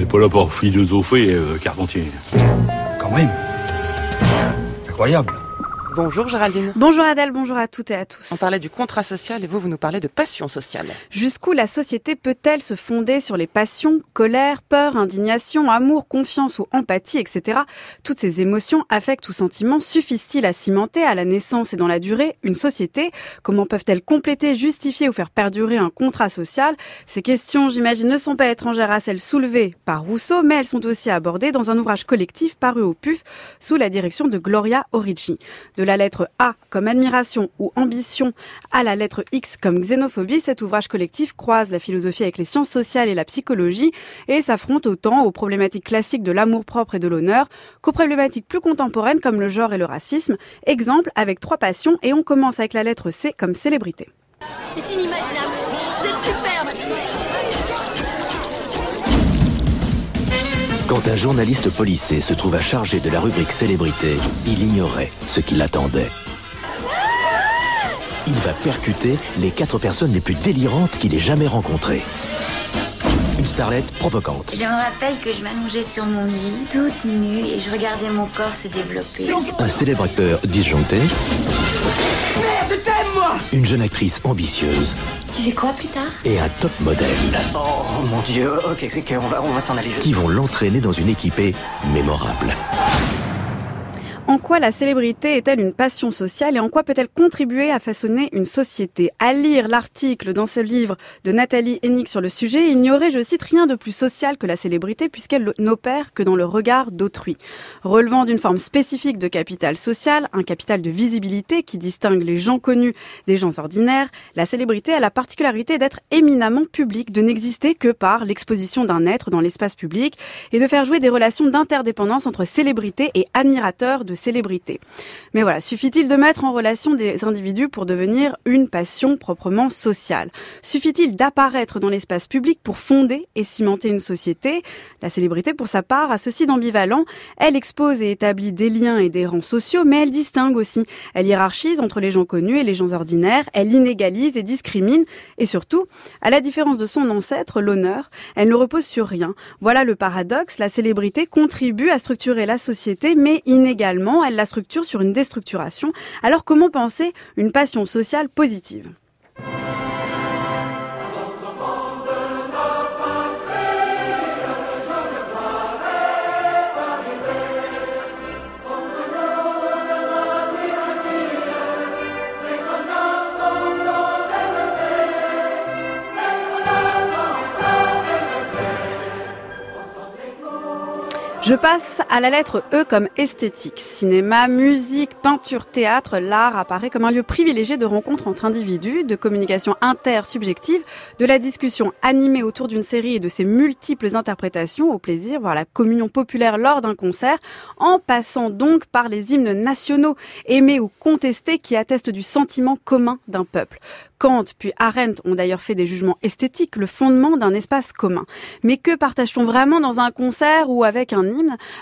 n'est pas là pour philosopher, euh, Carpentier. Quand même. Incroyable. Bonjour Géraldine. Bonjour Adèle, bonjour à toutes et à tous. On parlait du contrat social et vous, vous nous parlez de passion sociale. Jusqu'où la société peut-elle se fonder sur les passions, colère, peur, indignation, amour, confiance ou empathie, etc. Toutes ces émotions, affectent ou sentiments suffisent-ils à cimenter à la naissance et dans la durée une société? Comment peuvent-elles compléter, justifier ou faire perdurer un contrat social? Ces questions, j'imagine, ne sont pas étrangères à celles soulevées par Rousseau, mais elles sont aussi abordées dans un ouvrage collectif paru au PUF sous la direction de Gloria Origi de la lettre A comme admiration ou ambition à la lettre X comme xénophobie, cet ouvrage collectif croise la philosophie avec les sciences sociales et la psychologie et s'affronte autant aux problématiques classiques de l'amour-propre et de l'honneur qu'aux problématiques plus contemporaines comme le genre et le racisme. Exemple avec trois passions et on commence avec la lettre C comme célébrité. Quand un journaliste policé se trouve à charger de la rubrique célébrité, il ignorait ce qui l'attendait. Il va percuter les quatre personnes les plus délirantes qu'il ait jamais rencontrées. Starlette provocante. Je me rappelle que je m'allongeais sur mon lit, toute nue, et je regardais mon corps se développer. Un célèbre acteur disjoncté. Merde, t'aimes moi Une jeune actrice ambitieuse. Tu fais quoi plus tard? Et un top modèle. Oh mon dieu, ok, ok, on va, on va s'en aller. Qui vont l'entraîner dans une équipée mémorable. En quoi la célébrité est-elle une passion sociale et en quoi peut-elle contribuer à façonner une société? À lire l'article dans ce livre de Nathalie Hennig sur le sujet, il n'y aurait, je cite, rien de plus social que la célébrité puisqu'elle n'opère que dans le regard d'autrui. Relevant d'une forme spécifique de capital social, un capital de visibilité qui distingue les gens connus des gens ordinaires, la célébrité a la particularité d'être éminemment publique, de n'exister que par l'exposition d'un être dans l'espace public et de faire jouer des relations d'interdépendance entre célébrité et admirateurs de Mais voilà, suffit-il de mettre en relation des individus pour devenir une passion proprement sociale? Suffit-il d'apparaître dans l'espace public pour fonder et cimenter une société? La célébrité, pour sa part, a ceci d'ambivalent. Elle expose et établit des liens et des rangs sociaux, mais elle distingue aussi. Elle hiérarchise entre les gens connus et les gens ordinaires. Elle inégalise et discrimine. Et surtout, à la différence de son ancêtre, l'honneur, elle ne repose sur rien. Voilà le paradoxe. La célébrité contribue à structurer la société, mais inégalement elle la structure sur une déstructuration. Alors comment penser une passion sociale positive? Je passe à la lettre E comme esthétique. Cinéma, musique, peinture, théâtre, l'art apparaît comme un lieu privilégié de rencontre entre individus, de communication intersubjective, de la discussion animée autour d'une série et de ses multiples interprétations au plaisir, voire la communion populaire lors d'un concert, en passant donc par les hymnes nationaux aimés ou contestés qui attestent du sentiment commun d'un peuple. Kant puis Arendt ont d'ailleurs fait des jugements esthétiques, le fondement d'un espace commun. Mais que partage-t-on vraiment dans un concert ou avec un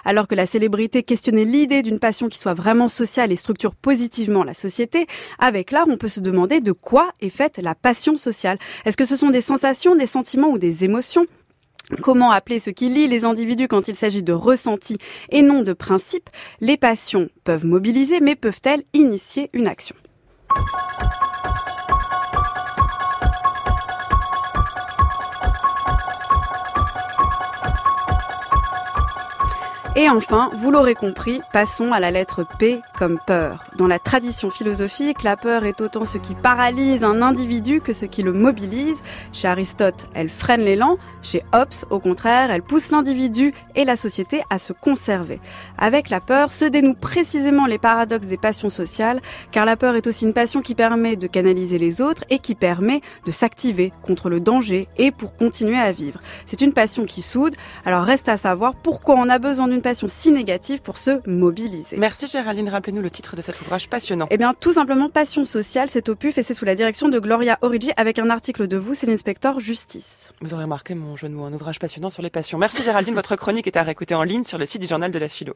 alors que la célébrité questionnait l'idée d'une passion qui soit vraiment sociale et structure positivement la société Avec l'art, on peut se demander de quoi est faite la passion sociale. Est-ce que ce sont des sensations, des sentiments ou des émotions? Comment appeler ce qui lie les individus quand il s'agit de ressentis et non de principes? Les passions peuvent mobiliser, mais peuvent-elles initier une action? Et enfin, vous l'aurez compris, passons à la lettre P comme peur. Dans la tradition philosophique, la peur est autant ce qui paralyse un individu que ce qui le mobilise. Chez Aristote, elle freine l'élan. Chez Hobbes, au contraire, elle pousse l'individu et la société à se conserver. Avec la peur se dénouent précisément les paradoxes des passions sociales, car la peur est aussi une passion qui permet de canaliser les autres et qui permet de s'activer contre le danger et pour continuer à vivre. C'est une passion qui soude, alors reste à savoir pourquoi on a besoin d'une si négative pour se mobiliser. Merci Géraldine, rappelez-nous le titre de cet ouvrage passionnant. Eh bien, tout simplement Passion sociale, c'est au PUF et c'est sous la direction de Gloria Origi avec un article de vous, c'est l'inspecteur Justice. Vous aurez remarqué mon genou, un ouvrage passionnant sur les passions. Merci Géraldine, votre chronique est à réécouter en ligne sur le site du journal de la philo.